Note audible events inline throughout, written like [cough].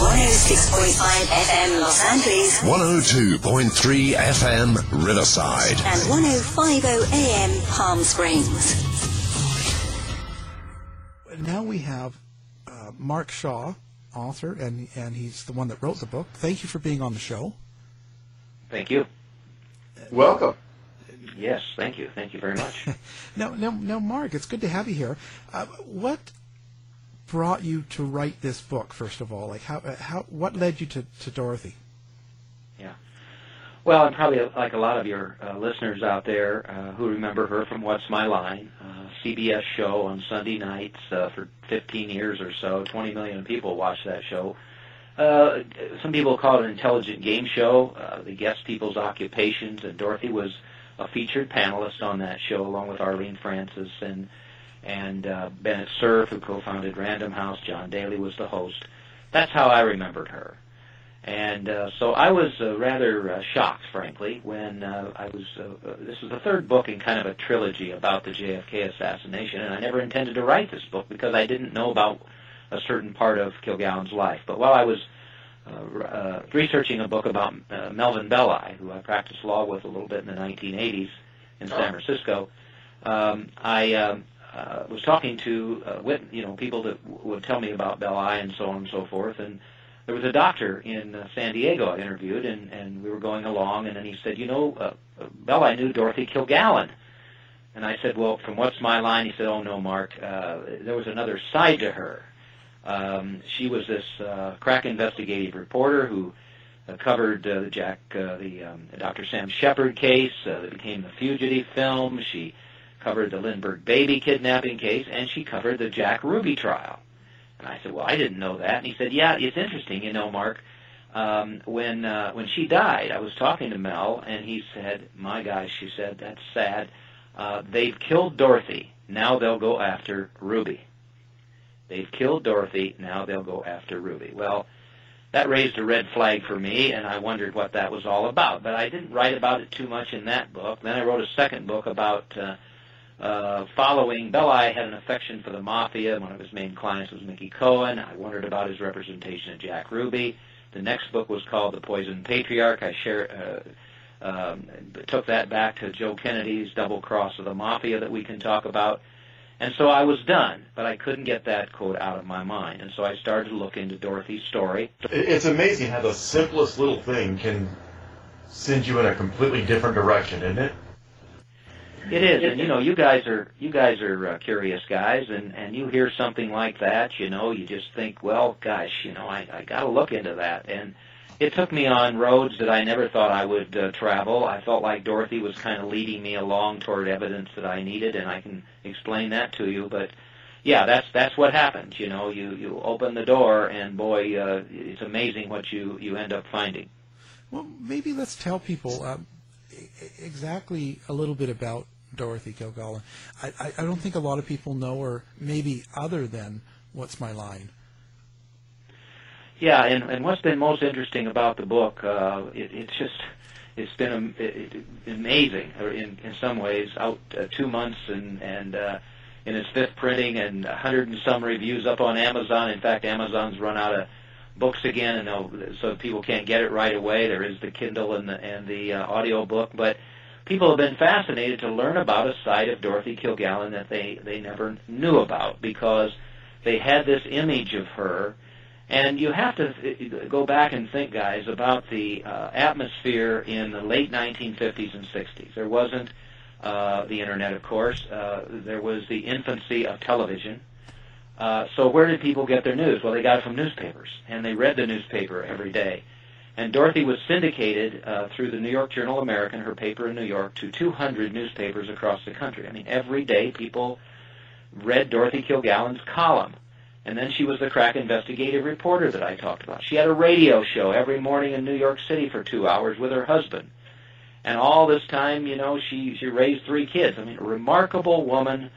106.5 FM Los Angeles 102.3 FM Riverside. and 105.0 AM Palm Springs. now we have uh, Mark Shaw, author, and and he's the one that wrote the book. Thank you for being on the show. Thank you. Welcome. Yes, thank you. Thank you very much. [laughs] Now, now, now, Mark, it's good to have you here. Uh, what brought you to write this book? First of all, like how uh, how what led you to, to Dorothy? yeah. Well, and probably like a lot of your uh, listeners out there uh, who remember her from What's My Line, uh, CBS show on Sunday nights uh, for 15 years or so. 20 million people watched that show. Uh, some people call it an intelligent game show. Uh, they guessed people's occupations, and Dorothy was a featured panelist on that show along with Arlene Francis and and uh, Bennett Cerf, who co-founded Random House. John Daly was the host. That's how I remembered her. And uh, so I was uh, rather uh, shocked, frankly, when uh, I was. Uh, uh, this was the third book in kind of a trilogy about the JFK assassination, and I never intended to write this book because I didn't know about a certain part of Kilgallen's life. But while I was uh, uh, researching a book about uh, Melvin Belli, who I practiced law with a little bit in the 1980s in San Francisco, um, I um, uh, was talking to uh, wit- you know people that w- would tell me about Belli and so on and so forth, and there was a doctor in uh, San Diego I interviewed, and, and we were going along, and then he said, you know, uh, uh, Belli knew Dorothy Kilgallen. And I said, well, from what's my line? He said, oh, no, Mark, uh, there was another side to her. Um, she was this uh, crack investigative reporter who uh, covered uh, the Jack, uh, the um, Dr. Sam Sheppard case uh, that became the Fugitive film. She covered the Lindbergh baby kidnapping case, and she covered the Jack Ruby trial. And I said, well, I didn't know that. And he said, yeah, it's interesting, you know, Mark. Um, when uh, when she died, I was talking to Mel, and he said, my gosh, she said, that's sad. Uh, they've killed Dorothy. Now they'll go after Ruby. They've killed Dorothy. Now they'll go after Ruby. Well, that raised a red flag for me, and I wondered what that was all about. But I didn't write about it too much in that book. Then I wrote a second book about uh, uh, following. Belli had an affection for the mafia. One of his main clients was Mickey Cohen. I wondered about his representation of Jack Ruby. The next book was called The Poisoned Patriarch. I share, uh, um, took that back to Joe Kennedy's double cross of the mafia that we can talk about. And so I was done, but I couldn't get that quote out of my mind. And so I started to look into Dorothy's story. It's amazing how the simplest little thing can send you in a completely different direction, isn't it? It is, and you know, you guys are you guys are uh, curious guys, and and you hear something like that, you know, you just think, well, gosh, you know, I I got to look into that, and it took me on roads that I never thought I would uh, travel. I felt like Dorothy was kind of leading me along toward evidence that I needed, and I can explain that to you. But yeah, that's that's what happens. You know, you you open the door, and boy, uh, it's amazing what you you end up finding. Well, maybe let's tell people um, exactly a little bit about Dorothy Kilgallen. I, I, I don't think a lot of people know her, maybe other than What's My Line. Yeah, and, and what's been most interesting about the book, uh, it, it's just it's been it, it, amazing in in some ways. Out uh, two months and and uh, in its fifth printing and a hundred and some reviews up on Amazon. In fact, Amazon's run out of books again, and so people can't get it right away. There is the Kindle and the and the uh, audio book, but people have been fascinated to learn about a side of Dorothy Kilgallen that they they never knew about because they had this image of her and you have to uh, go back and think, guys, about the uh, atmosphere in the late 1950s and 60s. There wasn't uh, the internet, of course. Uh, there was the infancy of television. Uh, so where did people get their news? Well, they got it from newspapers, and they read the newspaper every day. And Dorothy was syndicated uh, through the New York Journal American, her paper in New York, to 200 newspapers across the country. I mean, every day people read Dorothy Kilgallen's column. And then she was the crack investigative reporter that I talked about. She had a radio show every morning in New York City for two hours with her husband. And all this time, you know, she, she raised three kids. I mean, a remarkable woman,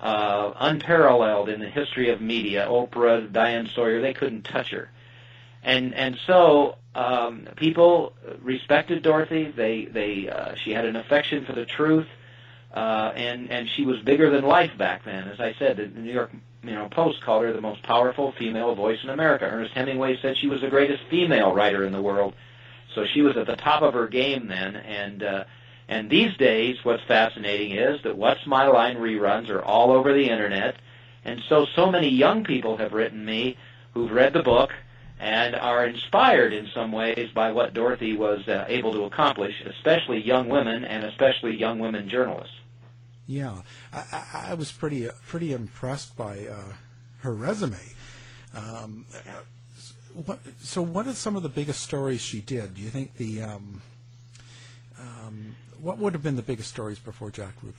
uh, unparalleled in the history of media. Oprah, Diane Sawyer, they couldn't touch her. And, and so, um, people respected Dorothy. They, they, uh, she had an affection for the truth. Uh, and, and she was bigger than life back then. As I said, the New York you know, Post called her the most powerful female voice in America. Ernest Hemingway said she was the greatest female writer in the world. So she was at the top of her game then, and uh, and these days, what's fascinating is that What's My Line reruns are all over the internet, and so so many young people have written me who've read the book and are inspired in some ways by what Dorothy was uh, able to accomplish, especially young women and especially young women journalists. Yeah, I, I was pretty pretty impressed by uh, her resume. Um, what, so, what are some of the biggest stories she did? Do you think the um, um, what would have been the biggest stories before Jack Ruby?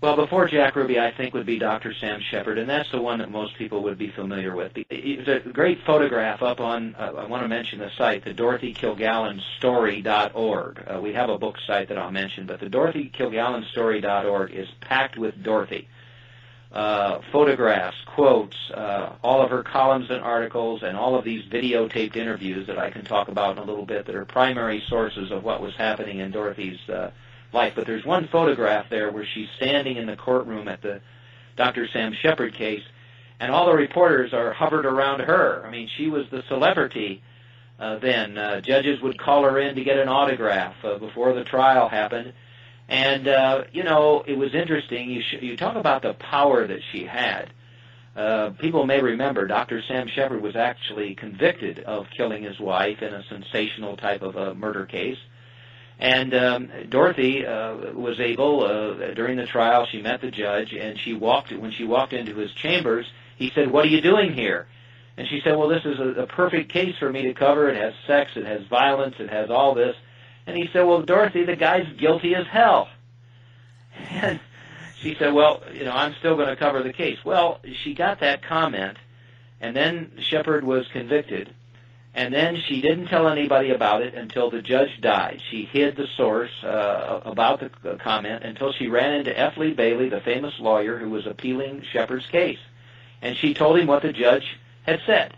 Well, before Jack Ruby, I think would be Dr. Sam Sheppard, and that's the one that most people would be familiar with. It's a great photograph up on. Uh, I want to mention the site, the DorothyKilgallenStory.org. Uh, we have a book site that I'll mention, but the DorothyKilgallenStory.org is packed with Dorothy. Uh, photographs, quotes, uh, all of her columns and articles, and all of these videotaped interviews that I can talk about in a little bit that are primary sources of what was happening in Dorothy's uh, life. But there's one photograph there where she's standing in the courtroom at the Dr. Sam Sheppard case, and all the reporters are hovered around her. I mean, she was the celebrity uh, then. Uh, judges would call her in to get an autograph uh, before the trial happened. And, uh, you know, it was interesting. You, sh- you talk about the power that she had. Uh, people may remember Dr. Sam Sheppard was actually convicted of killing his wife in a sensational type of a murder case. And um, Dorothy uh, was able uh, during the trial. She met the judge, and she walked when she walked into his chambers. He said, "What are you doing here?" And she said, "Well, this is a, a perfect case for me to cover. It has sex, it has violence, it has all this." And he said, "Well, Dorothy, the guy's guilty as hell." [laughs] And she said, "Well, you know, I'm still going to cover the case." Well, she got that comment, and then Sheppard was convicted and then she didn't tell anybody about it until the judge died. She hid the source uh, about the comment until she ran into F. Lee Bailey, the famous lawyer who was appealing Sheppard's case. And she told him what the judge had said.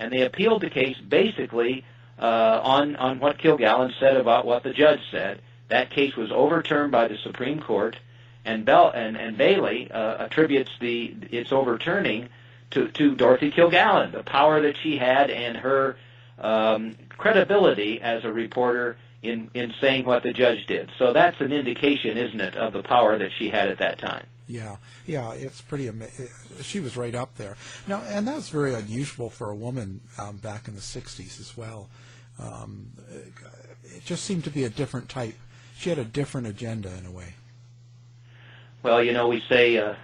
And they appealed the case basically uh, on, on what Kilgallen said about what the judge said. That case was overturned by the Supreme Court, and, Bell, and, and Bailey uh, attributes the, its overturning to, Dorothy Kilgallen, the power that she had and her um, credibility as a reporter in, in saying what the judge did. So that's an indication, isn't it, of the power that she had at that time. Yeah, yeah, it's pretty amazing. She was right up there. Now, and that's very unusual for a woman um, back in the '60s as well. Um, it just seemed to be a different type. She had a different agenda in a way. Well, you know, we say uh,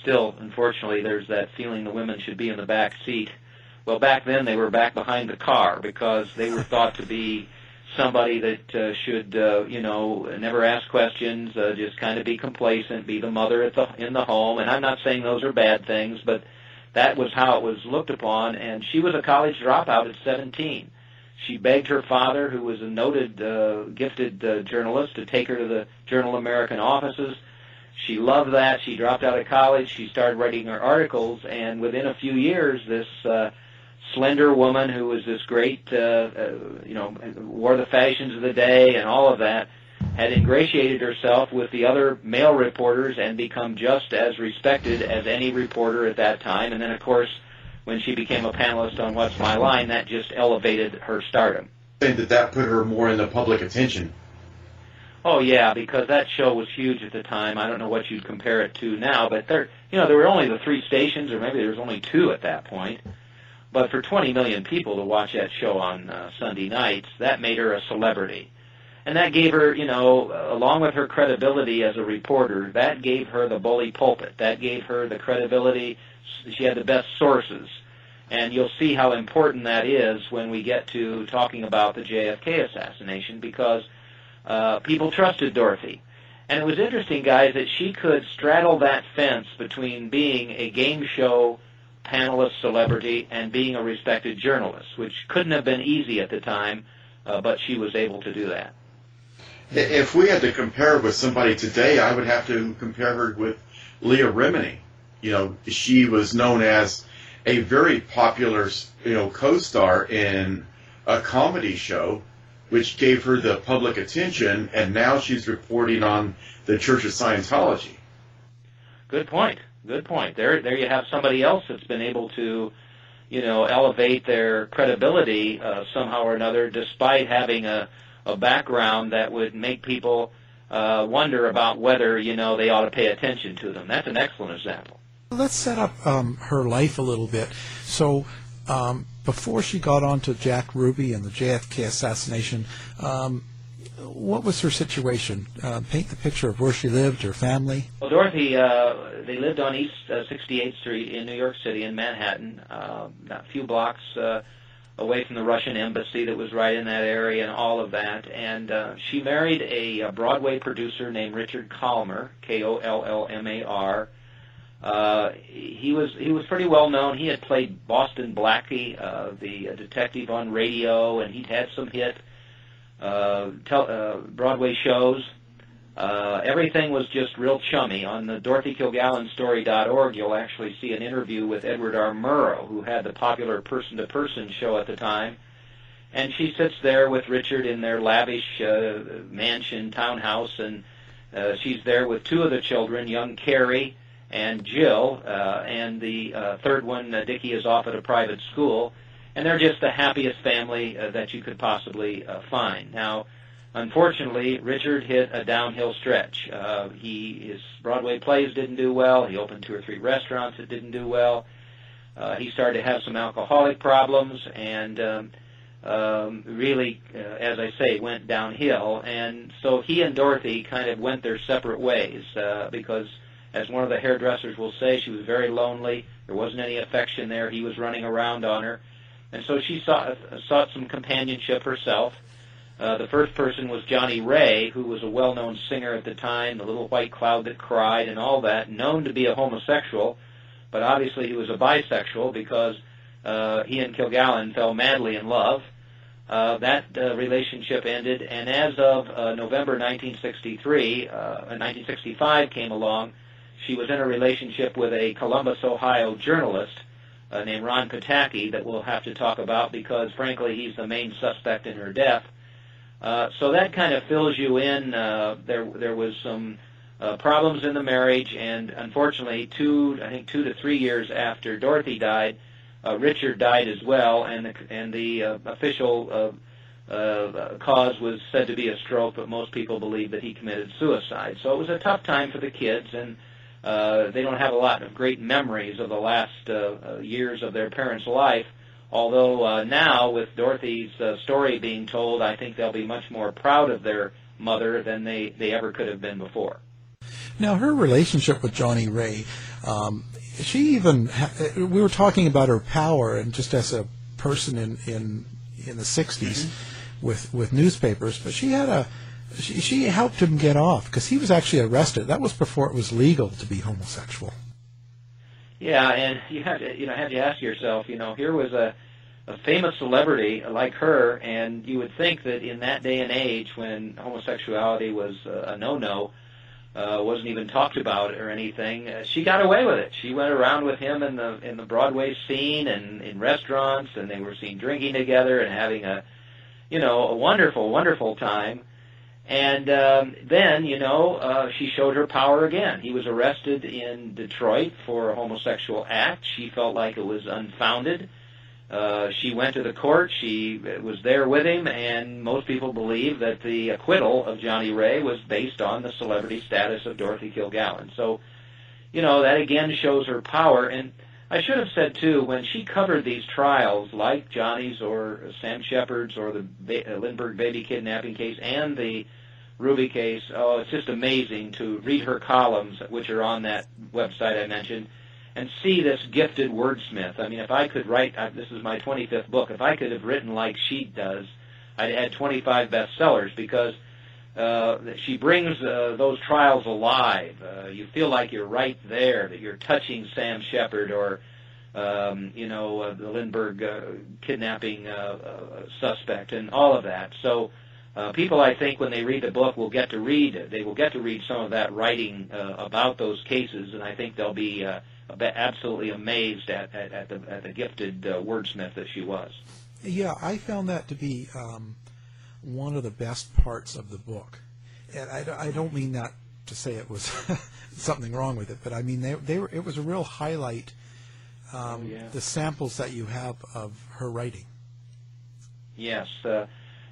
still, unfortunately, there's that feeling the women should be in the back seat. Well, back then they were back behind the car because they were thought to be somebody that uh, should, uh, you know, never ask questions, uh, just kind of be complacent, be the mother at the in the home. And I'm not saying those are bad things, but that was how it was looked upon. And she was a college dropout at 17. She begged her father, who was a noted, uh, gifted uh, journalist, to take her to the Journal American offices. She loved that. She dropped out of college. She started writing her articles, and within a few years, this uh, slender woman who was this great, uh, uh, you know, wore the fashions of the day and all of that, had ingratiated herself with the other male reporters and become just as respected as any reporter at that time. And then, of course, when she became a panelist on What's My Line, that just elevated her stardom. Think that that put her more in the public attention. Oh yeah, because that show was huge at the time. I don't know what you'd compare it to now, but there, you know, there were only the three stations, or maybe there was only two at that point. But for 20 million people to watch that show on uh, Sunday nights, that made her a celebrity. And that gave her, you know, along with her credibility as a reporter, that gave her the bully pulpit. That gave her the credibility. She had the best sources. And you'll see how important that is when we get to talking about the JFK assassination because uh, people trusted Dorothy. And it was interesting, guys, that she could straddle that fence between being a game show panelist celebrity and being a respected journalist, which couldn't have been easy at the time, uh, but she was able to do that. If we had to compare with somebody today, I would have to compare her with Leah Remini. You know, she was known as a very popular, you know, co-star in a comedy show, which gave her the public attention, and now she's reporting on the Church of Scientology. Good point. Good point. There, there you have somebody else that's been able to, you know, elevate their credibility uh, somehow or another, despite having a, a background that would make people uh, wonder about whether, you know, they ought to pay attention to them. That's an excellent example. Let's set up um, her life a little bit. So, um, before she got on to Jack Ruby and the JFK assassination, um, what was her situation? Uh, paint the picture of where she lived, her family. Well, Dorothy, uh, they lived on East uh, 68th Street in New York City, in Manhattan, uh, a few blocks uh, away from the Russian embassy that was right in that area, and all of that. And uh, she married a, a Broadway producer named Richard Kollmar, K-O-L-L-M-A-R. Uh, he was he was pretty well known. He had played Boston Blackie, uh, the uh, detective on radio, and he'd had some hit uh, tel- uh, Broadway shows. Uh, everything was just real chummy. On the DorothyKilgallenStory.org, you'll actually see an interview with Edward R. Murrow, who had the popular person-to-person show at the time. And she sits there with Richard in their lavish uh, mansion townhouse, and uh, she's there with two of the children, young Kerry and Jill, uh, and the uh, third one, uh, Dickie, is off at a private school and they're just the happiest family uh, that you could possibly uh, find. Now, unfortunately, Richard hit a downhill stretch. Uh, he his Broadway plays didn't do well. He opened two or three restaurants that didn't do well. Uh, he started to have some alcoholic problems, and um, um, really, uh, as I say, went downhill. And so he and Dorothy kind of went their separate ways uh, because, as one of the hairdressers will say, she was very lonely. There wasn't any affection there. He was running around on her and so she sought, sought some companionship herself. Uh, the first person was Johnnie Ray, who was a well-known singer at the time, The Little White Cloud That Cried, and all that, known to be a homosexual, but obviously he was a bisexual because uh, he and Kilgallen fell madly in love. Uh, that uh, relationship ended, and as of uh, November 1963, uh, 1965 came along, she was in a relationship with a Columbus, Ohio journalist uh, named Ron Pataky that we'll have to talk about because, frankly, he's the main suspect in her death. Uh, so that kind of fills you in. Uh, there, there was some uh, problems in the marriage, and unfortunately, two, I think, two to three years after Dorothy died, uh, Richard died as well, and the, and the uh, official uh, uh, cause was said to be a stroke, but most people believe that he committed suicide. So it was a tough time for the kids, and they don't have a lot of great memories of the last uh, uh, years of their parents' life. Although uh, now, with Dorothy's uh, story being told, I think they'll be much more proud of their mother than they, they ever could have been before. Now, her relationship with Johnnie Ray, um, she even ha- we were talking about her power and just as a person in in in the 60s with with newspapers, but she had a she, she helped him get off because he was actually arrested. That was before it was legal to be homosexual. Yeah, and you have to, you know, have to ask yourself, you know, here was a, a famous celebrity like her, and you would think that in that day and age when homosexuality was a, a no-no, uh, wasn't even talked about or anything, uh, she got away with it. She went around with him in the in the Broadway scene and in restaurants, and they were seen drinking together and having a, you know, a wonderful, wonderful time. And um, then, you know, uh, she showed her power again. He was arrested in Detroit for a homosexual act. She felt like it was unfounded. Uh, she went to the court. She was there with him, and most people believe that the acquittal of Johnnie Ray was based on the celebrity status of Dorothy Kilgallen. So, you know, that again shows her power. And I should have said too, when she covered these trials, like Johnnie's or Sam Sheppard's or the ba- uh, Lindbergh baby kidnapping case and the Ruby case, oh, it's just amazing to read her columns, which are on that website I mentioned, and see this gifted wordsmith. I mean, if I could write, uh, this is my 25th book, if I could have written like she does, I'd had 25 bestsellers because uh, she brings uh, those trials alive. Uh, you feel like you're right there, that you're touching Sam Sheppard or, um, you know, uh, the Lindbergh uh, kidnapping uh, uh, suspect and all of that. So uh, people, I think, when they read the book, will get to read. They will get to read some of that writing uh, about those cases, and I think they'll be uh, absolutely amazed at, at, at the at the gifted uh, wordsmith that she was. Yeah, I found that to be um, one of the best parts of the book, and I, I don't mean that to say it was [laughs] something wrong with it, but I mean they they were it was a real highlight. Um, Oh, yeah. The samples that you have of her writing. Yes, uh,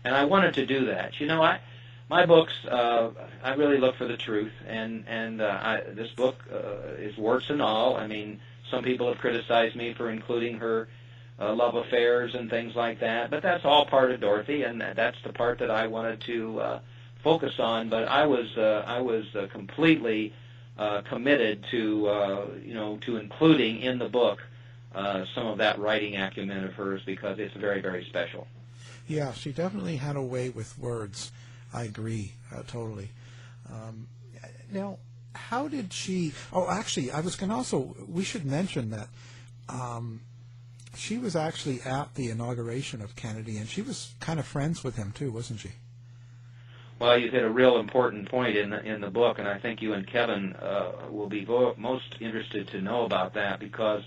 and I wanted to do that. You know, I my books, uh, I really look for the truth, and and uh, I, this book uh, is warts and all. I mean, some people have criticized me for including her uh, love affairs and things like that, but that's all part of Dorothy, and that's the part that I wanted to uh, focus on. But I was uh, I was uh, completely uh, committed to uh, you know to including in the book uh, some of that writing acumen of hers because it's very very special. Yeah, she definitely had a way with words. I agree uh, totally. Um, now, how did she? Oh, actually, I was going to also. We should mention that um, she was actually at the inauguration of Kennedy, and she was kind of friends with him too, wasn't she? Well, you hit a real important point in the in the book, and I think you and Kevin uh, will be vo- most interested to know about that because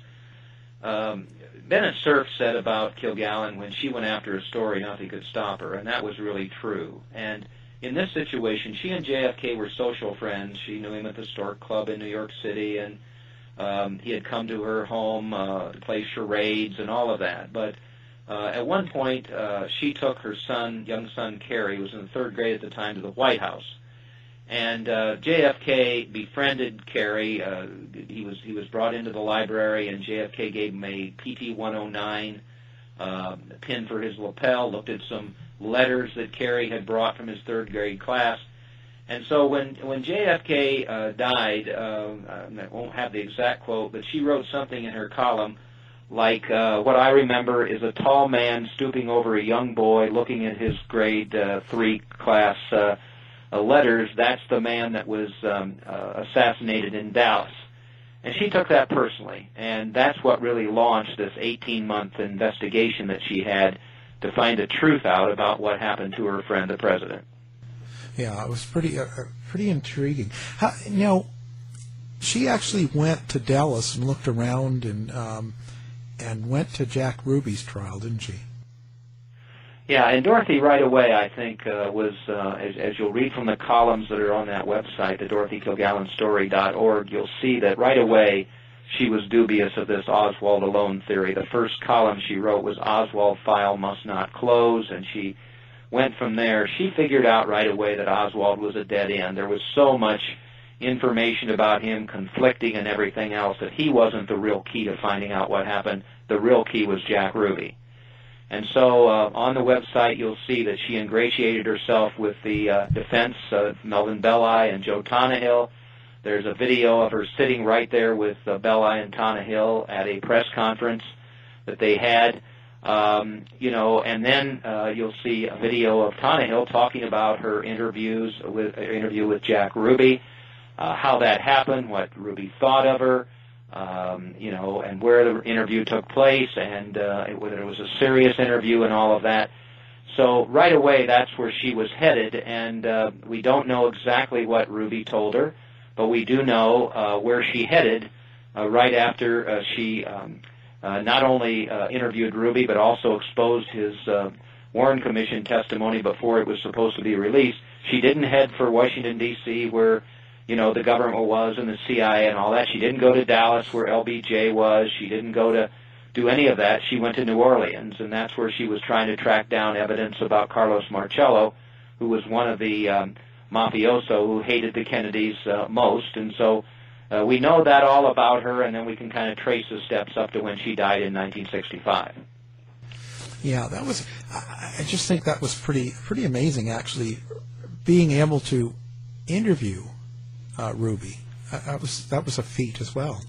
um, Bennett Cerf said about Kilgallen when she went after a story, nothing could stop her, and that was really true. And in this situation, she and JFK were social friends. She knew him at the Stork Club in New York City, and um, he had come to her home uh, to play charades and all of that. But uh, at one point, uh, she took her son, young son Kerry, who was in the third grade at the time, to the White House. And uh, JFK befriended Kerry. Uh, he was he was brought into the library, and JFK gave him a PT 109 uh, pin for his lapel. Looked at some letters that Kerry had brought from his third grade class. And so when when JFK uh, died, uh, I won't have the exact quote, but she wrote something in her column like uh, what I remember is a tall man stooping over a young boy, looking at his grade uh, three class uh, uh, letters. That's the man that was um, uh, assassinated in Dallas. And she took that personally, and that's what really launched this 18-month investigation that she had to find the truth out about what happened to her friend, the president. Yeah, it was pretty uh, uh, pretty intriguing. How, now, she actually went to Dallas and looked around and um, and went to Jack Ruby's trial, didn't she? Yeah, and Dorothy right away, I think, uh, was uh, as, as you'll read from the columns that are on that website, the DorothyKilgallenStory.org, you'll see that right away she was dubious of this Oswald alone theory. The first column she wrote was Oswald file must not close, and she went from there. She figured out right away that Oswald was a dead end. There was so much information about him conflicting and everything else that he wasn't the real key to finding out what happened. The real key was Jack Ruby. And so uh, on the website, you'll see that she ingratiated herself with the uh, defense, uh, Melvin Belli and Joe Tonahill. There's a video of her sitting right there with uh, Belli and Hill at a press conference that they had. Um, you know, and then uh, you'll see a video of Hill talking about her interviews with uh, interview with Jack Ruby, uh, how that happened, what Ruby thought of her, um, you know, and where the interview took place, and uh, whether it was a serious interview and all of that. So right away, that's where she was headed, and uh, we don't know exactly what Ruby told her, but we do know uh, where she headed uh, right after uh, she um, not only uh, interviewed Ruby, but also exposed his uh, Warren Commission testimony before it was supposed to be released. She didn't head for Washington D.C., where you know the government was and the CIA and all that. She didn't go to Dallas, where LBJ was. She didn't go to do any of that. She went to New Orleans, and that's where she was trying to track down evidence about Carlos Marcello, who was one of the um, mafioso who hated the Kennedys uh, most. And so uh, we know that all about her, and then we can kind of trace the steps up to when she died in 1965. Yeah, that was. I just think that was pretty pretty amazing, actually, being able to interview uh, Ruby. Uh, that was that was a feat as well.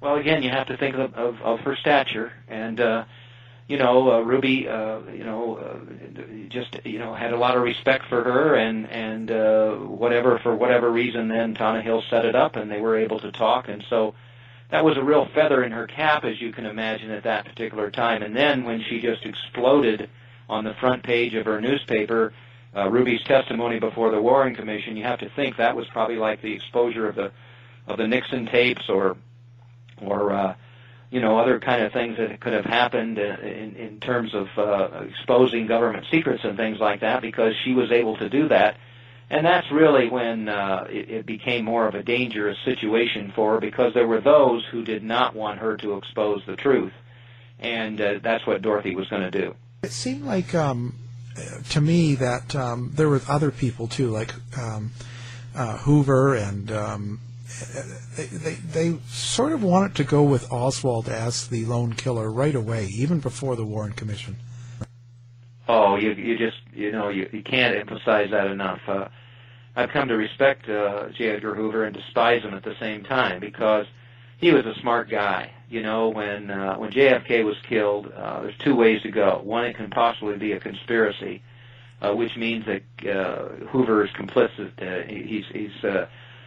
Well, again, you have to think of, of, of her stature, and uh, you know, uh, Ruby, uh, you know, uh, just you know had a lot of respect for her, and and uh, whatever for whatever reason, then Hill set it up, and they were able to talk, and so that was a real feather in her cap, as you can imagine, at that particular time. And then when she just exploded on the front page of her newspaper, uh, Ruby's testimony before the Warren Commission, you have to think that was probably like the exposure of the of the Nixon tapes or or uh, you know other kind of things that could have happened in, in terms of uh, exposing government secrets and things like that because she was able to do that. And that's really when uh, it, it became more of a dangerous situation for her because there were those who did not want her to expose the truth. And uh, that's what Dorothy was going to do. It seemed like, um, to me, that um, there were other people too, like um, uh, Hoover and um, they, they, they sort of wanted to go with Oswald as the lone killer right away, even before the Warren Commission. Oh, you you just you know you you can't emphasize that enough. Uh, I've come to respect uh, J. Edgar Hoover and despise him at the same time because he was a smart guy. You know, when uh, when JFK was killed, uh, there's two ways to go. One, it can possibly be a conspiracy, uh, which means that uh, Hoover is complicit. Uh, he's he's uh,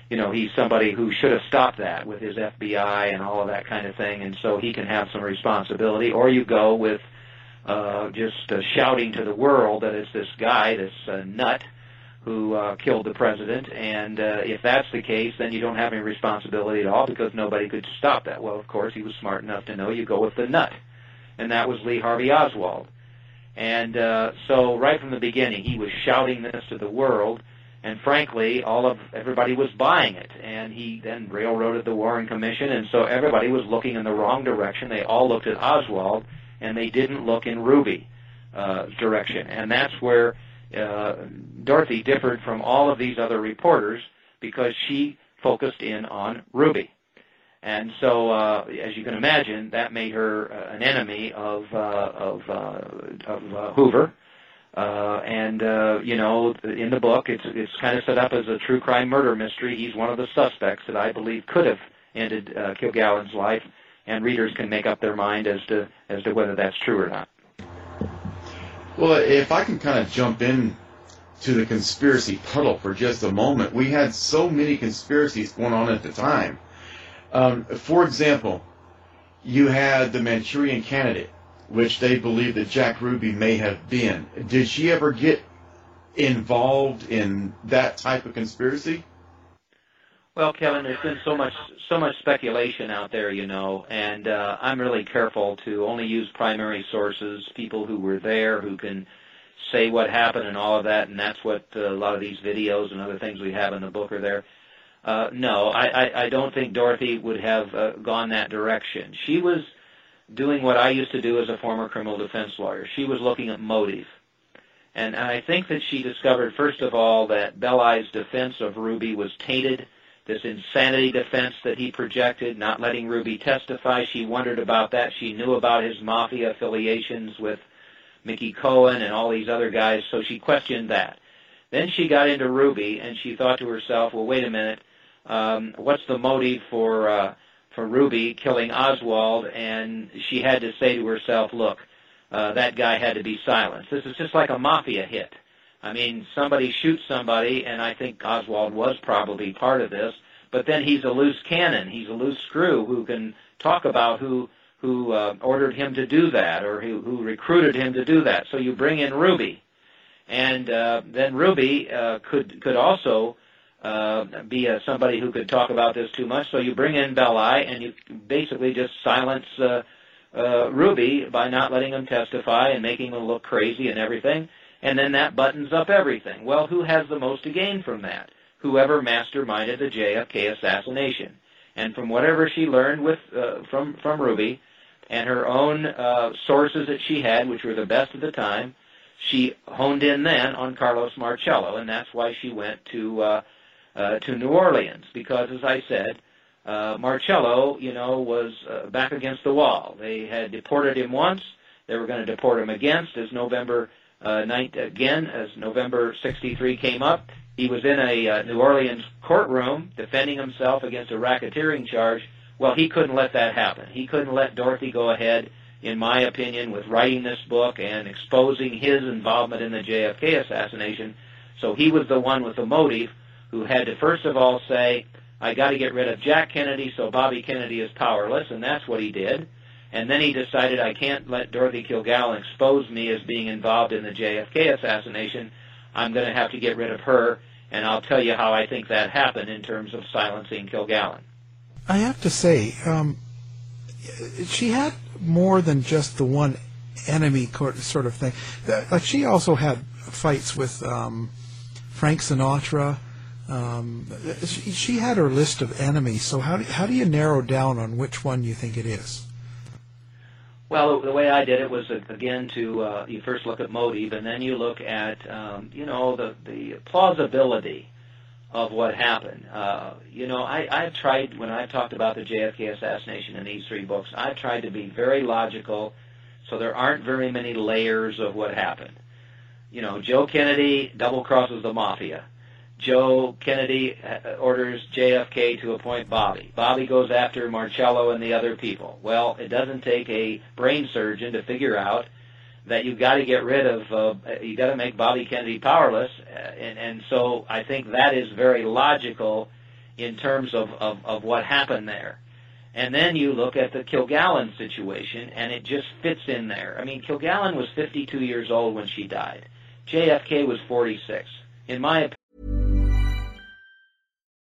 you know, he's somebody who should have stopped that with his FBI and all of that kind of thing, and so he can have some responsibility. Or you go with uh, just uh, shouting to the world that it's this guy, this uh, nut, who uh, killed the president, and uh, if that's the case, then you don't have any responsibility at all because nobody could stop that. Well, of course, he was smart enough to know you go with the nut, and that was Lee Harvey Oswald. And uh, so, right from the beginning, he was shouting this to the world and frankly, all of everybody was buying it. And he then railroaded the Warren Commission, and so everybody was looking in the wrong direction. They all looked at Oswald, and they didn't look in Ruby uh, direction. And that's where uh, Dorothy differed from all of these other reporters because she focused in on Ruby. And so, uh, as you can imagine, that made her uh, an enemy of uh, of, uh, of uh, Hoover uh, and uh, you know, in the book, it's it's kind of set up as a true crime murder mystery. He's one of the suspects that I believe could have ended uh, Kilgallen's life, and readers can make up their mind as to as to whether that's true or not. Well, if I can kind of jump in to the conspiracy puddle for just a moment, we had so many conspiracies going on at the time. Um, for example, you had the Manchurian Candidate which they believe that Jack Ruby may have been. Did she ever get involved in that type of conspiracy? Well, Kevin, there's been so much so much speculation out there, you know, and uh, I'm really careful to only use primary sources, people who were there, who can say what happened and all of that, and that's what uh, a lot of these videos and other things we have in the book are there. Uh, no, I, I, I don't think Dorothy would have uh, gone that direction. She was doing what I used to do as a former criminal defense lawyer. She was looking at motive. And I think that she discovered, first of all, that Belli's defense of Ruby was tainted, this insanity defense that he projected, not letting Ruby testify. She wondered about that. She knew about his mafia affiliations with Mickey Cohen and all these other guys, so she questioned that. Then she got into Ruby, and she thought to herself, well, wait a minute, um, what's the motive for uh, for Ruby killing Oswald, and she had to say to herself, look, uh, that guy had to be silenced. This is just like a mafia hit. I mean, somebody shoots somebody, and I think Oswald was probably part of this, but then he's a loose cannon. He's a loose screw who can talk about who who uh, ordered him to do that or who, who recruited him to do that. So you bring in Ruby, and uh, then Ruby uh, could could also uh, be a, somebody who could talk about this too much. So you bring in Belli, and you basically just silence uh, uh, Ruby by not letting him testify and making him look crazy and everything. And then that buttons up everything. Well, who has the most to gain from that? Whoever masterminded the JFK assassination. And from whatever she learned with uh, from from Ruby, and her own uh, sources that she had, which were the best at the time, she honed in then on Carlos Marcello, and that's why she went to uh, uh, to New Orleans because, as I said, uh, Marcello, you know, was uh, back against the wall. They had deported him once. They were going to deport him against as November uh, again as November '63 came up. He was in a uh, New Orleans courtroom defending himself against a racketeering charge. Well, he couldn't let that happen. He couldn't let Dorothy go ahead, in my opinion, with writing this book and exposing his involvement in the JFK assassination. So he was the one with the motive who had to first of all say, I got to get rid of Jack Kennedy so Bobby Kennedy is powerless, and that's what he did. And then he decided I can't let Dorothy Kilgallen expose me as being involved in the JFK assassination. I'm going to have to get rid of her, and I'll tell you how I think that happened in terms of silencing Kilgallen. I have to say, um, she had more than just the one enemy sort of thing. Like she also had fights with um, Frank Sinatra um, she, she, had her list of enemies. So how do, how do you narrow down on which one you think it is? Well, the way I did it was again to uh, you first look at motive, and then you look at um, you know the the plausibility of what happened. Uh, you know, I, I've tried when I've talked about the JFK assassination in these three books. I've tried to be very logical, so there aren't very many layers of what happened. You know, Joe Kennedy double crosses the mafia. Joe Kennedy uh, orders JFK to appoint Bobby. Bobby goes after Marcello and the other people. Well, it doesn't take a brain surgeon to figure out that you've got to get rid of, uh, you've got to make Bobby Kennedy powerless, uh, and, and so I think that is very logical in terms of, of, of what happened there. And then you look at the Kilgallen situation, and it just fits in there. I mean, Kilgallen was 52 years old when she died. JFK was 46. In my opinion,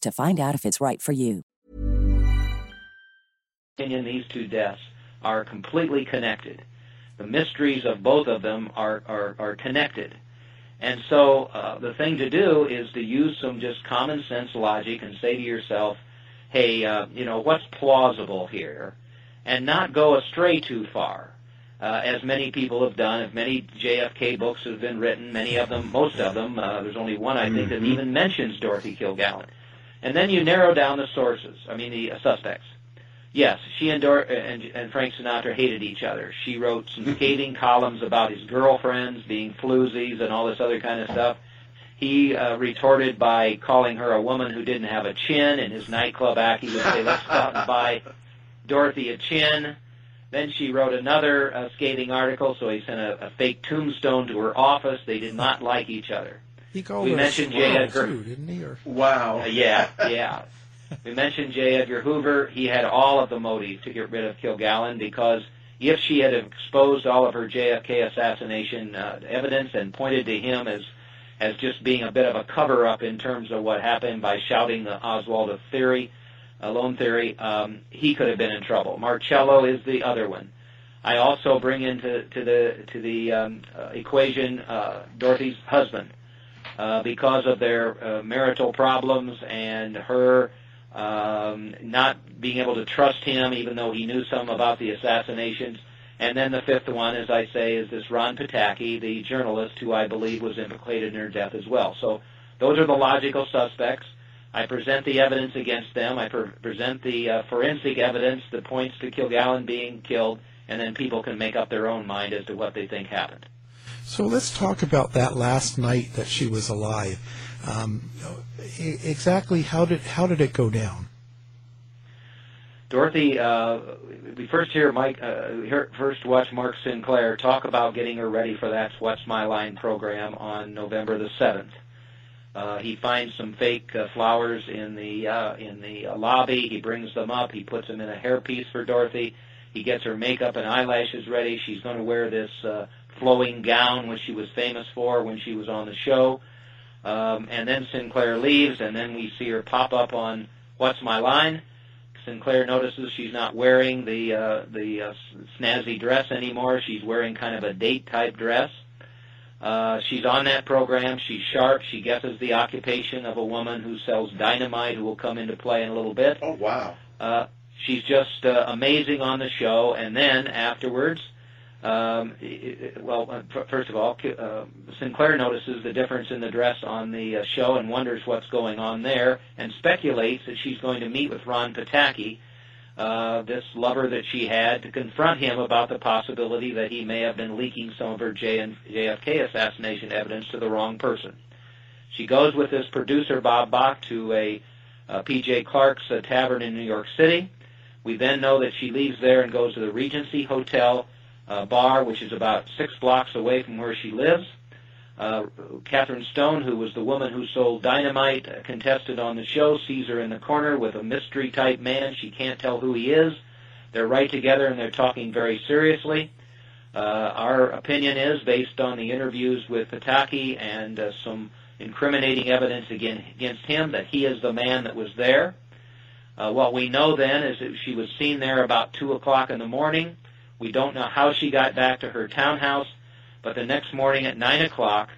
to find out if it's right for you. opinion, these two deaths are completely connected. The mysteries of both of them are, are, are connected. And so uh, the thing to do is to use some just common sense logic and say to yourself, hey, uh, you know, what's plausible here? And not go astray too far. Uh, as many people have done, if many JFK books have been written, many of them, most of them, uh, there's only one I think that even mentions Dorothy Kilgallen. And then you narrow down the sources, I mean the uh, suspects. Yes, she and, Dor- and, and Frank Sinatra hated each other. She wrote some scathing columns about his girlfriends being floozies and all this other kind of stuff. He uh, retorted by calling her a woman who didn't have a chin. In his nightclub act, he would say, let's stop and buy Dorothy a chin. Then she wrote another uh, scathing article, so he sent a, a fake tombstone to her office. They did not like each other. He called we mentioned a J. swirl, Edgar. too, didn't he? Or Wow. Uh, yeah, yeah. [laughs] we mentioned J. Edgar Hoover. He had all of the motive to get rid of Kilgallen because if she had exposed all of her JFK assassination uh, evidence and pointed to him as as just being a bit of a cover-up in terms of what happened by shouting the Oswald theory, uh, lone theory, um, he could have been in trouble. Marcello is the other one. I also bring into to the to the um, uh, equation uh, Dorothy's husband uh, because of their uh, marital problems and her um, not being able to trust him, even though he knew some about the assassinations. And then the fifth one, as I say, is this Ron Pataky, the journalist who I believe was implicated in her death as well. So those are the logical suspects. I present the evidence against them. I pre- present the uh, forensic evidence that points to Kilgallen being killed, and then people can make up their own mind as to what they think happened. So let's talk about that last night that she was alive. Um, exactly how did how did it go down? Dorothy, uh, we first hear Mike, uh, first watch Mark Sinclair talk about getting her ready for that What's My Line program on November the seventh. Uh, he finds some fake uh, flowers in the uh, in the uh, lobby. He brings them up. He puts them in a hairpiece for Dorothy. He gets her makeup and eyelashes ready. She's going to wear this uh, flowing gown, which she was famous for when she was on the show. Um, and then Sinclair leaves, and then we see her pop up on What's My Line. Sinclair notices she's not wearing the uh, the uh, snazzy dress anymore. She's wearing kind of a date type dress. Uh, she's on that program. She's sharp. She guesses the occupation of a woman who sells dynamite, who will come into play in a little bit. Oh wow. Uh, she's just uh, amazing on the show. And then afterwards, um, well, uh, first of all, uh, Sinclair notices the difference in the dress on the uh, show and wonders what's going on there, and speculates that she's going to meet with Ron Pataky, uh, this lover that she had, to confront him about the possibility that he may have been leaking some of her JFK assassination evidence to the wrong person. She goes with this producer Bob Bach to a uh, P.J. Clarke's uh, tavern in New York City. We then know that she leaves there and goes to the Regency Hotel uh, bar, which is about six blocks away from where she lives. Uh, Catherine Stone, who was the woman who sold dynamite, uh, contested on the show, sees her in the corner with a mystery type man. She can't tell who he is. They're right together and they're talking very seriously. Uh, our opinion is, based on the interviews with Pataky and uh, some incriminating evidence again, against him, that he is the man that was there. Uh, what we know then is that she was seen there about 2 o'clock in the morning. We don't know how she got back to her townhouse, but the next morning at 9 o'clock,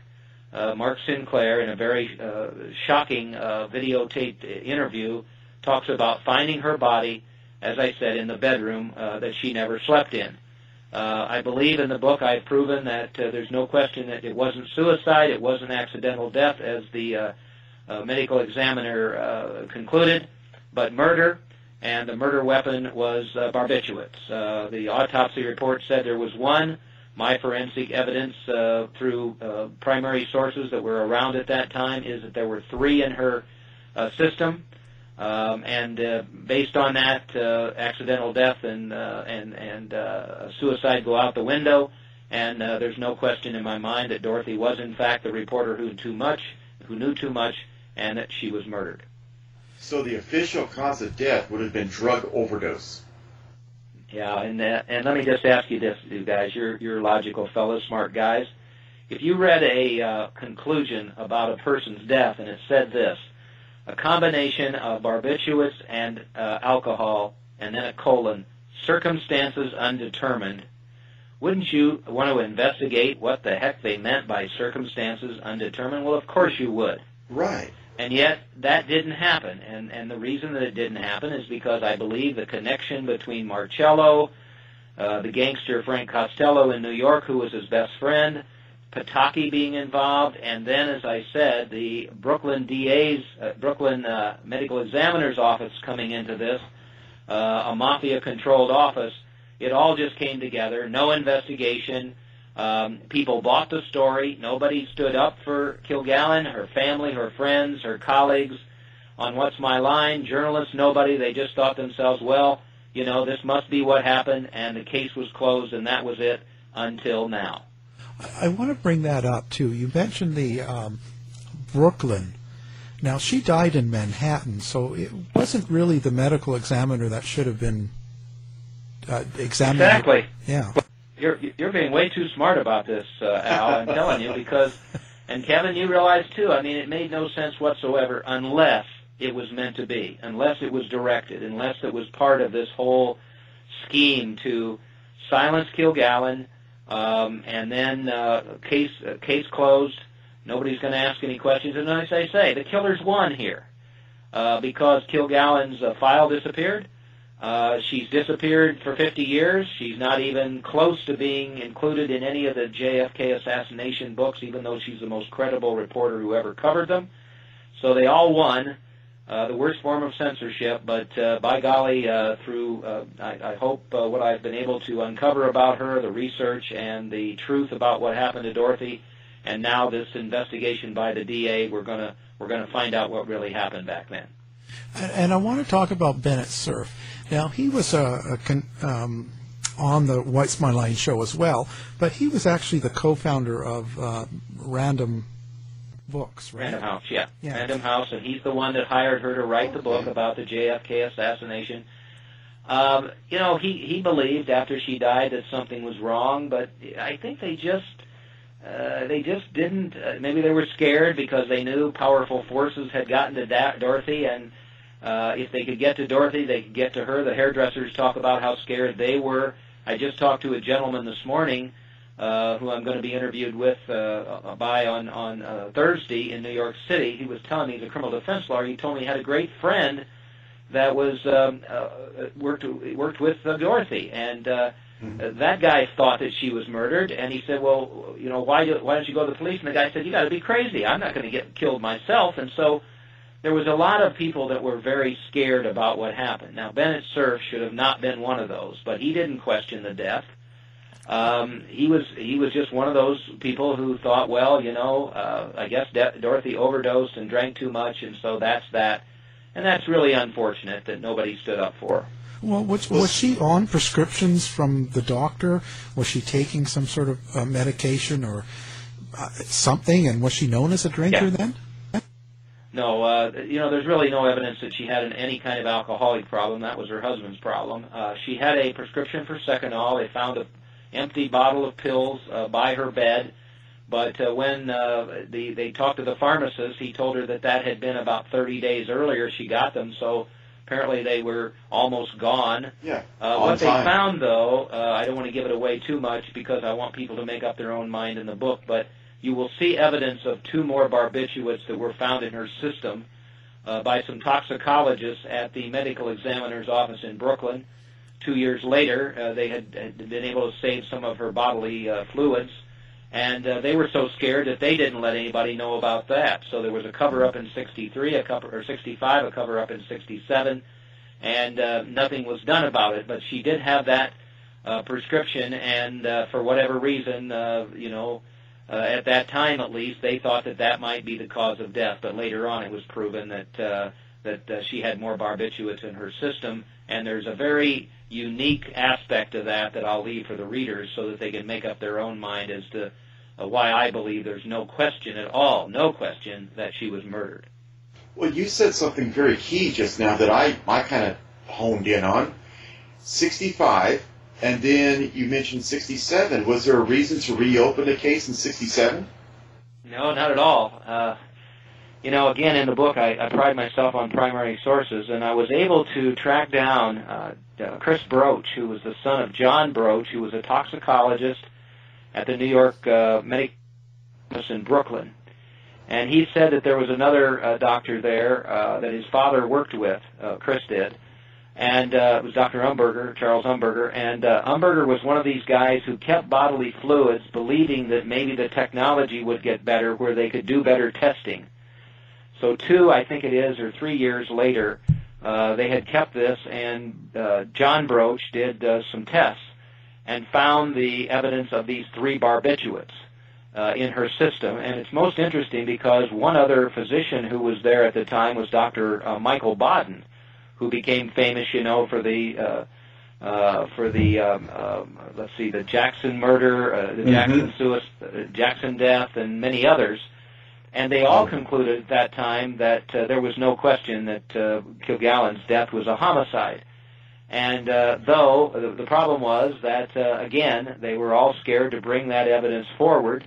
uh, Mark Sinclair, in a very uh, shocking uh, videotaped interview, talks about finding her body, as I said, in the bedroom uh, that she never slept in. Uh, I believe in the book I've proven that uh, there's no question that it wasn't suicide, it wasn't accidental death, as the uh, uh, medical examiner uh, concluded, but murder, and the murder weapon was uh, barbiturates. Uh, the autopsy report said there was one. My forensic evidence uh, through uh, primary sources that were around at that time is that there were three in her uh, system. Um, and uh, based on that, uh, accidental death and uh, and and uh, suicide go out the window. And uh, there's no question in my mind that Dorothy was in fact the reporter who knew too much, who knew too much, and that she was murdered. So the official cause of death would have been drug overdose. Yeah, and uh, and let me just ask you this, you guys. You're you're logical fellows, smart guys. If you read a uh, conclusion about a person's death and it said this, a combination of barbiturates and uh, alcohol, and then a colon, circumstances undetermined, wouldn't you want to investigate what the heck they meant by circumstances undetermined? Well, of course you would. Right. And yet that didn't happen. And and the reason that it didn't happen is because I believe the connection between Marcello, uh, the gangster Frank Costello in New York, who was his best friend, Pataky being involved, and then, as I said, the Brooklyn DA's, uh, Brooklyn uh, Medical Examiner's office coming into this, uh, a mafia-controlled office. It all just came together. No investigation. Um, people bought the story. Nobody stood up for Kilgallen, her family, her friends, her colleagues. On What's My Line, journalists, nobody. They just thought themselves, well, you know, this must be what happened, and the case was closed, and that was it until now. I want to bring that up too. You mentioned the um, Brooklyn. Now she died in Manhattan, so it wasn't really the medical examiner that should have been uh, examining. Exactly. Yeah. You're you're being way too smart about this, uh, Al. I'm telling you because, and Kevin, you realize too. I mean, it made no sense whatsoever unless it was meant to be, unless it was directed, unless it was part of this whole scheme to silence Kilgallen um, and then uh, case uh, case closed. Nobody's going to ask any questions. And as I say, the killer's won here uh, because Kilgallen's uh, file disappeared. Uh, she's disappeared for 50 years. She's not even close to being included in any of the JFK assassination books, even though she's the most credible reporter who ever covered them. So they all won. Uh, the worst form of censorship, but uh, by golly, uh, through uh, I, I hope uh, what I've been able to uncover about her, the research and the truth about what happened to Dorothy, and now this investigation by the DA, we're gonna we're gonna find out what really happened back then. And, I want to talk about Bennett Cerf. Now he was a, a con, um, on the What's My Line show as well, but he was actually the co-founder of uh, Random books, right? Random House, yeah. Yeah. Random House, and he's the one that hired her to write the book about the JFK assassination. Um, you know, he he believed after she died that something was wrong, but I think they just uh, they just didn't. Uh, maybe they were scared because they knew powerful forces had gotten to da- Dorothy, and uh, if they could get to Dorothy, they could get to her. The hairdressers talk about how scared they were. I just talked to a gentleman this morning uh, who I'm going to be interviewed with uh, by on on uh, Thursday in New York City. He was telling me he's a criminal defense lawyer. He told me he had a great friend that was um, uh, worked worked with uh, Dorothy, and uh, mm-hmm. that guy thought that she was murdered. And he said, "Well, you know, why do, why don't you go to the police?" And the guy said, "You got to be crazy. I'm not going to get killed myself." And so. There was a lot of people that were very scared about what happened. Now, Bennett Cerf should have not been one of those, but he didn't question the death um, he was he was just one of those people who thought, well, you know, uh, I guess De- Dorothy overdosed and drank too much, and so that's that, and that's really unfortunate that nobody stood up for. her. Well, was, was she on prescriptions from the doctor? Was she taking some sort of uh, medication or uh, something? And was she known as a drinker Yeah. then? No, uh, you know, there's really no evidence that she had an, any kind of alcoholic problem. That was her husband's problem. Uh, she had a prescription for Seconal. They found a empty bottle of pills uh, by her bed. But uh, when uh, the, they talked to the pharmacist, he told her that that had been about 30 days earlier she got them. So apparently they were almost gone. Yeah. Uh, what they time. found, though, uh, I don't want to give it away too much because I want people to make up their own mind in the book, but you will see evidence of two more barbiturates that were found in her system. uh, by some toxicologists at the medical examiner's office in Brooklyn. Two years later, uh, they had, had been able to save some of her bodily uh, fluids, and uh, they were so scared that they didn't let anybody know about that. So there was a cover up in '63, a cover or '65, a cover up in '67, and uh, nothing was done about it. But she did have that uh, prescription, and for whatever reason, you know, uh, at that time at least, they thought that that might be the cause of death. But later on, it was proven that uh, that uh, she had more barbiturates in her system, and there's a very unique aspect of that that I'll leave for the readers so that they can make up their own mind as to uh, why I believe there's no question at all, no question that she was murdered. Well, you said something very key just now that I, I kind of honed in on. 65, and then you mentioned 67. Was there a reason to reopen the case in 67? No, not at all. Uh, you know, again, in the book, I, I pride myself on primary sources, and I was able to track down uh, uh, Chris Broach, who was the son of John Broach, who was a toxicologist at the New York uh, Medical in Brooklyn. And he said that there was another uh, doctor there uh, that his father worked with, uh, Chris did, and uh, it was Dr. Umberger, Charles Umberger. And uh, Umberger was one of these guys who kept bodily fluids, believing that maybe the technology would get better where they could do better testing. So two, I think it is, or three years later, uh, they had kept this, and uh, John Broach did uh, some tests and found the evidence of these three barbiturates uh, in her system. And it's most interesting because one other physician who was there at the time was Dr. Uh, Michael Baden, who became famous, you know, for the uh, uh, for the um, um, let's see, the Jackson murder, uh, the Mhm. Jackson suicide, uh, Jackson death, and many others. And they all concluded at that time that uh, there was no question that uh, Kilgallen's death was a homicide. And uh, though the, the problem was that uh, again they were all scared to bring that evidence forward,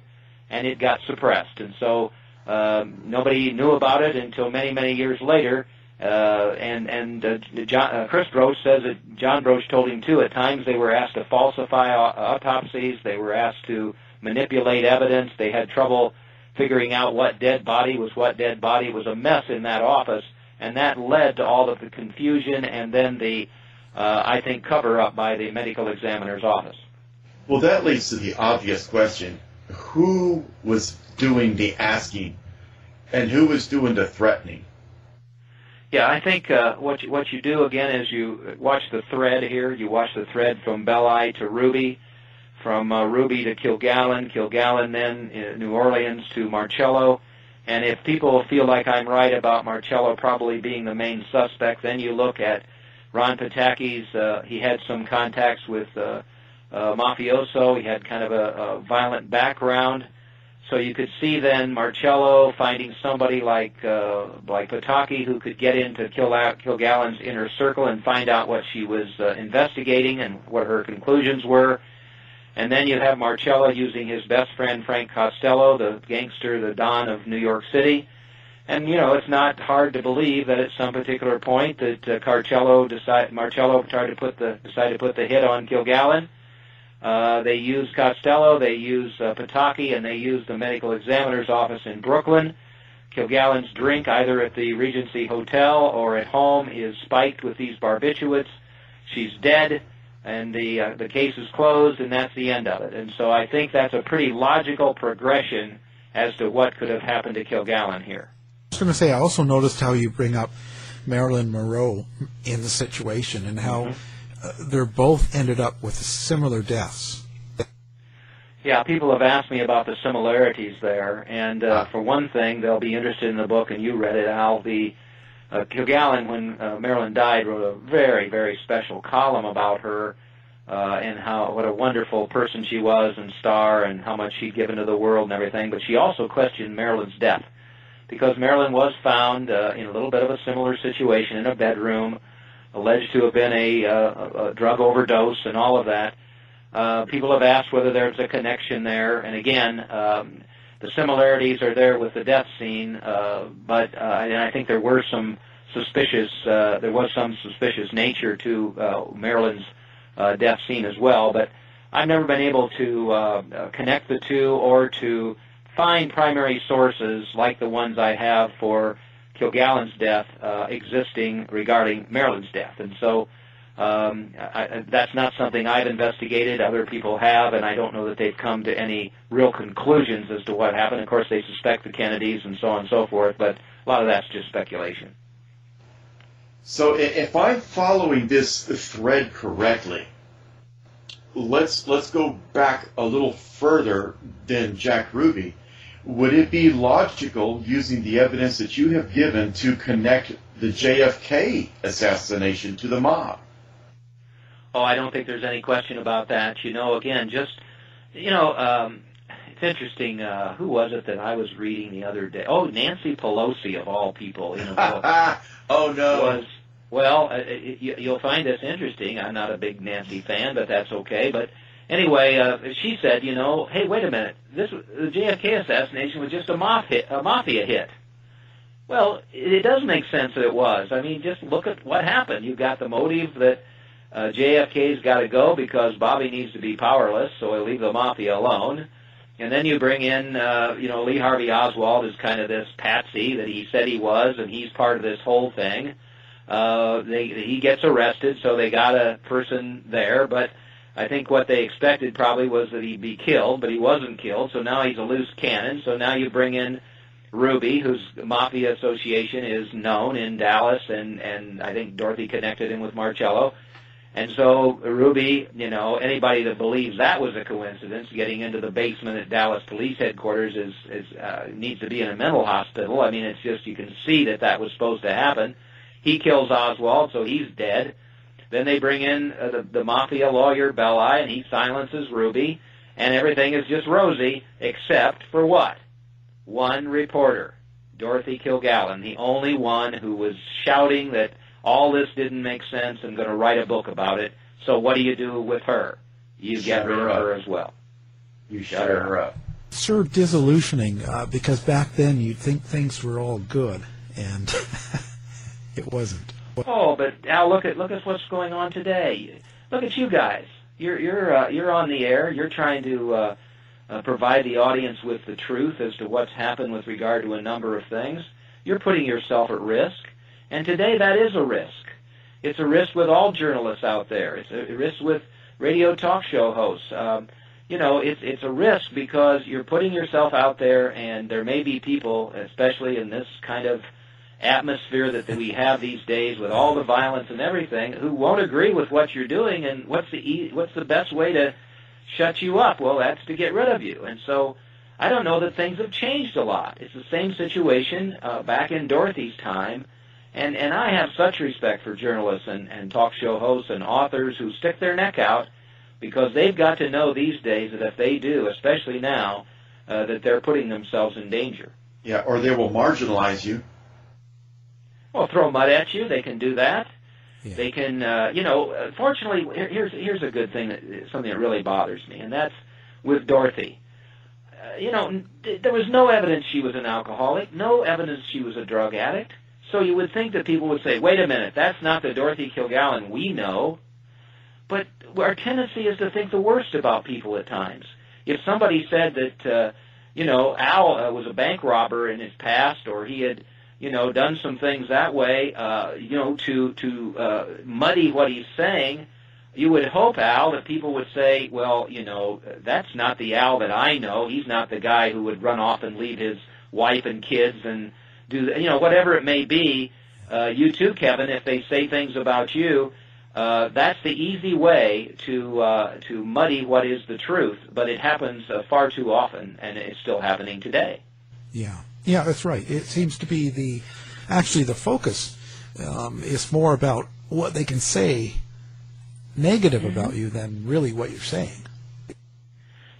and it got suppressed. And so um, nobody knew about it until many many years later. Uh, and and uh, John, uh, Chris Broach says that John Broach told him too. At times they were asked to falsify autopsies. They were asked to manipulate evidence. They had trouble figuring out what dead body was what dead body. It was a mess in that office, and that led to all of the confusion and then the, uh, I think, cover up by the medical examiner's office. Well, that leads to the obvious question. Who was doing the asking and who was doing the threatening? Yeah, I think uh, what you, what you do again is you watch the thread here. You watch the thread from Belli to Ruby, from uh, Ruby to Kilgallen, Kilgallen then in New Orleans to Marcello. And if people feel like I'm right about Marcello probably being the main suspect, then you look at Ron Pataky's. Uh, he had some contacts with uh, uh, mafioso. He had kind of a, a violent background. So you could see then Marcello finding somebody like uh, like Pataky who could get into Kil- Kilgallen's inner circle and find out what she was uh, investigating and what her conclusions were. And then you have Marcello using his best friend Frank Costello, the gangster, the don of New York City. And you know, it's not hard to believe that at some particular point that uh, Carcello decide Marcello tried to put the decided to put the hit on Kilgallen. Uh, they use Costello, they use uh, Pataky, and they use the medical examiner's office in Brooklyn. Kilgallen's drink, either at the Regency Hotel or at home, is spiked with these barbiturates. She's dead, and the uh, the case is closed, and that's the end of it. And so I think that's a pretty logical progression as to what could have happened to Kilgallen here. I was going to say, I also noticed how you bring up Marilyn Monroe in the situation and how uh, they're both ended up with similar deaths. Yeah, people have asked me about the similarities there, and uh, for one thing, they'll be interested in the book, and you read it, Al. The uh, Kilgallen, when uh, Marilyn died, wrote a very, very special column about her uh, and how what a wonderful person she was and star, and how much she'd given to the world and everything. But she also questioned Marilyn's death because Marilyn was found uh, in a little bit of a similar situation in a bedroom, alleged to have been a, uh, a drug overdose and all of that. Uh, people have asked whether there's a connection there, and again, um, the similarities are there with the death scene, uh, but uh, and I think there were some suspicious, uh, there was some suspicious nature to uh, Marilyn's uh, death scene as well. But I've never been able to uh, connect the two or to find primary sources like the ones I have for Kilgallen's death uh, existing regarding Marilyn's death, and so um, I, that's not something I've investigated. Other people have, and I don't know that they've come to any real conclusions as to what happened. Of course, they suspect the Kennedys and so on and so forth, but a lot of that's just speculation. So, if I'm following this thread correctly, let's let's go back a little further than Jack Ruby. Would it be logical, using the evidence that you have given, to connect the JFK assassination to the mob? Oh, I don't think there's any question about that. You know, again, just you know, um, it's interesting. Uh, who was it that I was reading the other day? Oh, Nancy Pelosi of all people. You know, [laughs] oh no. Was well, uh, you, you'll find this interesting. I'm not a big Nancy fan, but that's okay. But anyway, uh, she said, you know, hey, wait a minute, this the JFK assassination was just a mafia a mafia hit. Well, it does make sense that it was. I mean, just look at what happened. You've got the motive that uh, JFK's got to go because Bobby needs to be powerless, so he'll leave the mafia alone. And then you bring in, uh, you know, Lee Harvey Oswald is kind of this patsy that he said he was, and he's part of this whole thing. Uh, they, he gets arrested, so they got a person there, but I think what they expected probably was that he'd be killed, but he wasn't killed, so now he's a loose cannon. So now you bring in Ruby, whose mafia association is known in Dallas, and and I think Dorothy connected him with Marcello. And so Ruby, you know, anybody that believes that was a coincidence, getting into the basement at Dallas Police Headquarters is is uh, needs to be in a mental hospital. I mean, it's just you can see that that was supposed to happen. He kills Oswald, so he's dead. Then they bring in uh, the, the mafia lawyer Belli, and he silences Ruby, and everything is just rosy, except for what? One reporter, Dorothy Kilgallen, the only one who was shouting that all this didn't make sense and going to write a book about it. So what do you do with her? You Shut get rid her of her up. as well. You shut her up. Sure disillusioning uh, because back then you'd think things were all good, and [laughs] it wasn't. Oh, but Al, look at look at what's going on today. Look at you guys. You're you're uh, you're on the air. You're trying to uh, uh, provide the audience with the truth as to what's happened with regard to a number of things. You're putting yourself at risk, and today that is a risk. It's a risk with all journalists out there. It's a risk with radio talk show hosts. Um, you know, it's it's a risk because you're putting yourself out there, and there may be people, especially in this kind of atmosphere that, we have these days with all the violence and everything, who won't agree with what you're doing. And what's the e- what's the best way to shut you up? Well, that's to get rid of you. And so, I don't know that things have changed a lot. It's the same situation uh, back in Dorothy's time. And and I have such respect for journalists and, and talk show hosts and authors who stick their neck out because they've got to know these days that if they do, especially now, uh, that they're putting themselves in danger. Yeah, or they will marginalize you. Well, throw mud at you. They can do that. They can, uh, you know. Fortunately, here's here's a good thing that something that really bothers me, and that's with Dorothy. Uh, you know, n- th- there was no evidence she was an alcoholic, no evidence she was a drug addict. So you would think that people would say, "Wait a minute, that's not the Dorothy Kilgallen we know." But our tendency is to think the worst about people at times. If somebody said that, uh, you know, Al uh, was a bank robber in his past, or he had, you know, done some things that way, uh, you know, to to uh, muddy what he's saying, you would hope, Al, that people would say, well, you know, that's not the Al that I know. He's not the guy who would run off and leave his wife and kids and do, you know, whatever it may be. Uh, you too, Kevin, if they say things about you, uh, that's the easy way to uh, to muddy what is the truth. But it happens uh, far too often, and it's still happening today. Yeah, yeah, that's right. It seems to be the actually the focus um, is more about what they can say negative about you than really what you're saying.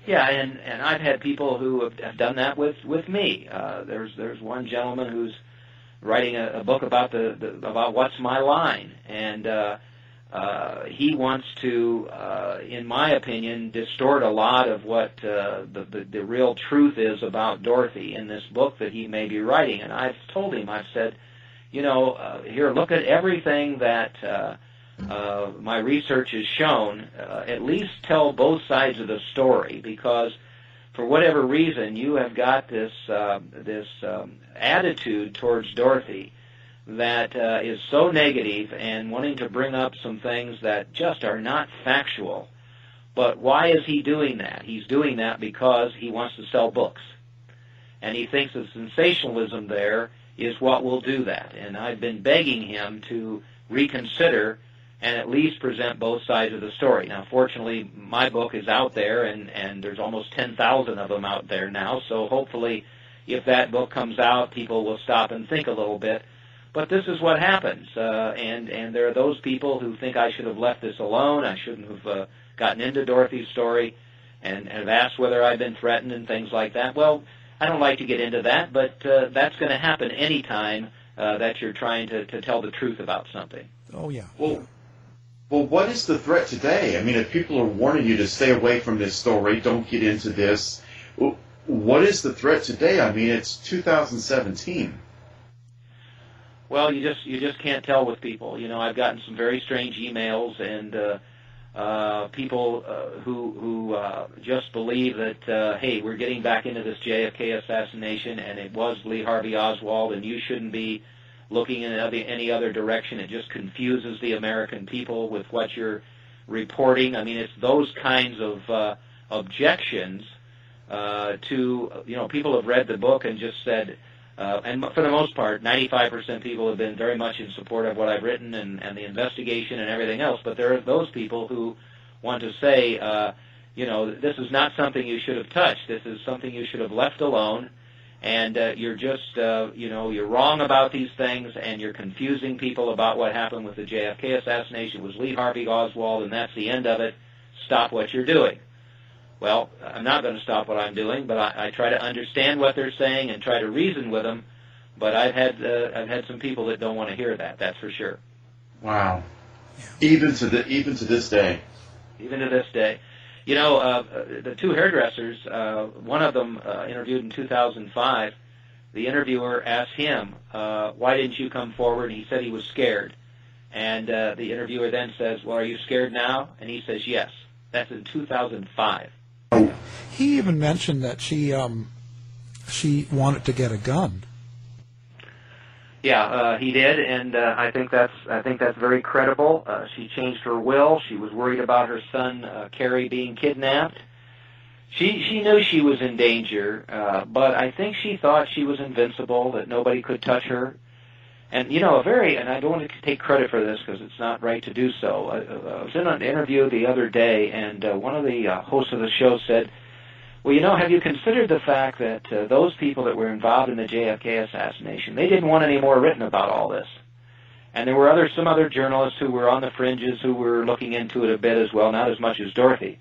Yeah, and and I've had people who have, have done that with with me. Uh, there's there's one gentleman who's writing a, a book about the, the about what's my line, and uh, uh, he wants to, uh, in my opinion, distort a lot of what uh, the, the the real truth is about Dorothy in this book that he may be writing. And I've told him, I've said, you know, uh, here, look at everything that. Uh, uh, my research has shown, uh, at least tell both sides of the story because for whatever reason, you have got this uh, this um, attitude towards Dorothy that uh, is so negative and wanting to bring up some things that just are not factual. But why is he doing that? He's doing that because he wants to sell books. And he thinks the sensationalism there is what will do that. And I've been begging him to reconsider and at least present both sides of the story. Now, fortunately, my book is out there, and, and there's almost 10,000 of them out there now, so hopefully if that book comes out, people will stop and think a little bit. But this is what happens, uh, and and there are those people who think I should have left this alone. I shouldn't have uh, gotten into Dorothy's story, and, and have asked whether I've been threatened and things like that. Well, I don't like to get into that, but uh, that's going to happen anytime uh, that you're trying to, to tell the truth about something. Oh yeah. Well, well, what is the threat today? I mean, if people are warning you to stay away from this story, don't get into this. What is the threat today? I mean, it's 2017. Well, you just you just can't tell with people. You know, I've gotten some very strange emails and uh, uh, people uh, who who uh, just believe that uh, hey, we're getting back into this JFK assassination, and it was Lee Harvey Oswald, and you shouldn't be looking in any other direction. It just confuses the American people with what you're reporting. I mean, it's those kinds of uh, objections uh, to you know people have read the book and just said uh, and for the most part, 95% people have been very much in support of what I've written and, and the investigation and everything else. But there are those people who want to say, uh, you know, this is not something you should have touched. This is something you should have left alone. And uh, you're just, uh, you know, you're wrong about these things, and you're confusing people about what happened with the JFK assassination. It was Lee Harvey Oswald, and that's the end of it. Stop what you're doing. Well, I'm not going to stop what I'm doing, but I, I try to understand what they're saying and try to reason with them. But I've had uh, I've had some people that don't want to hear that. That's for sure. Wow. Even to the even to this day. Even to this day. You know, uh, the two hairdressers, uh, one of them uh, interviewed in 2005. The interviewer asked him, uh, "Why didn't you come forward?" And he said he was scared. And uh, the interviewer then says, "Well, are you scared now?" And he says, "Yes." That's in 2005. He even mentioned that she um, she wanted to get a gun. Yeah, uh, he did, and uh, I think that's I think that's very credible. Uh, she changed her will. She was worried about her son uh, Kerry being kidnapped. She she knew she was in danger, uh, but I think she thought she was invincible, that nobody could touch her. And you know, a very and I don't want to take credit for this because it's not right to do so. I, I was in an interview the other day, and uh, one of the uh, hosts of the show said, "Well, you know, have you considered the fact that uh, those people that were involved in the JFK assassination, they didn't want any more written about all this." And there were other some other journalists who were on the fringes who were looking into it a bit as well, not as much as Dorothy.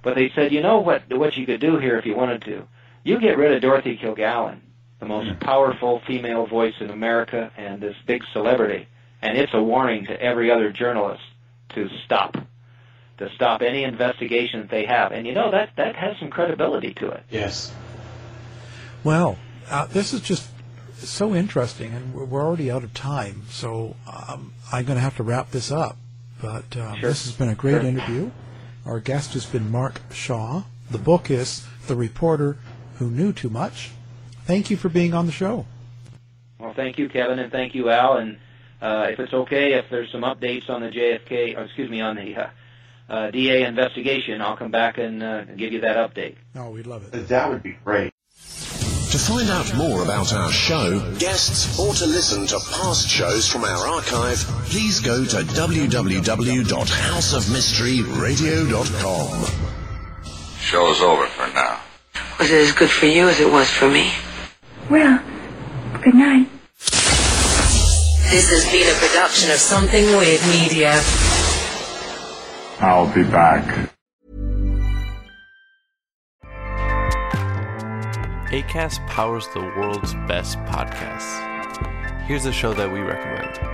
But they said, you know what what you could do here if you wanted to, you get rid of Dorothy Kilgallen the most powerful female voice in America and this big celebrity. And it's a warning to every other journalist to stop, to stop any investigation that they have. And you know that that has some credibility to it. Yes. Well, uh, this is just so interesting, and we're already out of time, so um, I'm going to have to wrap this up. But uh, sure. this has been a great sure. interview. Our guest has been Mark Shaw. The book is The Reporter Who Knew Too Much thank you for being on the show. Well, thank you, Kevin, and thank you, Al. And uh, if it's okay, if there's some updates on the JFK, or excuse me, on the uh, uh, DA investigation, I'll come back and uh, give you that update. Oh, we'd love it. That would be great. To find out more about our show, guests, or to listen to past shows from our archive, please go to www.houseofmysteryradio.com. Show's over for now. Was it as good for you as it was for me? Well, good night. This has been a production of Something Weird Media. I'll be back. ACAST powers the world's best podcasts. Here's a show that we recommend.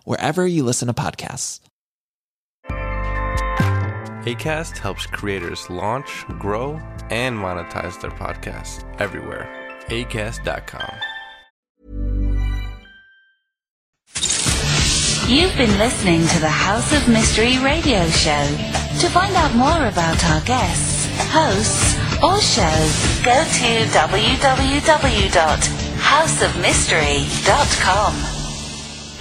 wherever you listen to podcasts. ACAST helps creators launch, grow, and monetize their podcasts everywhere. ACAST.com. You've been listening to the House of Mystery radio show. To find out more about our guests, hosts, or shows, go to www.houseofmystery.com.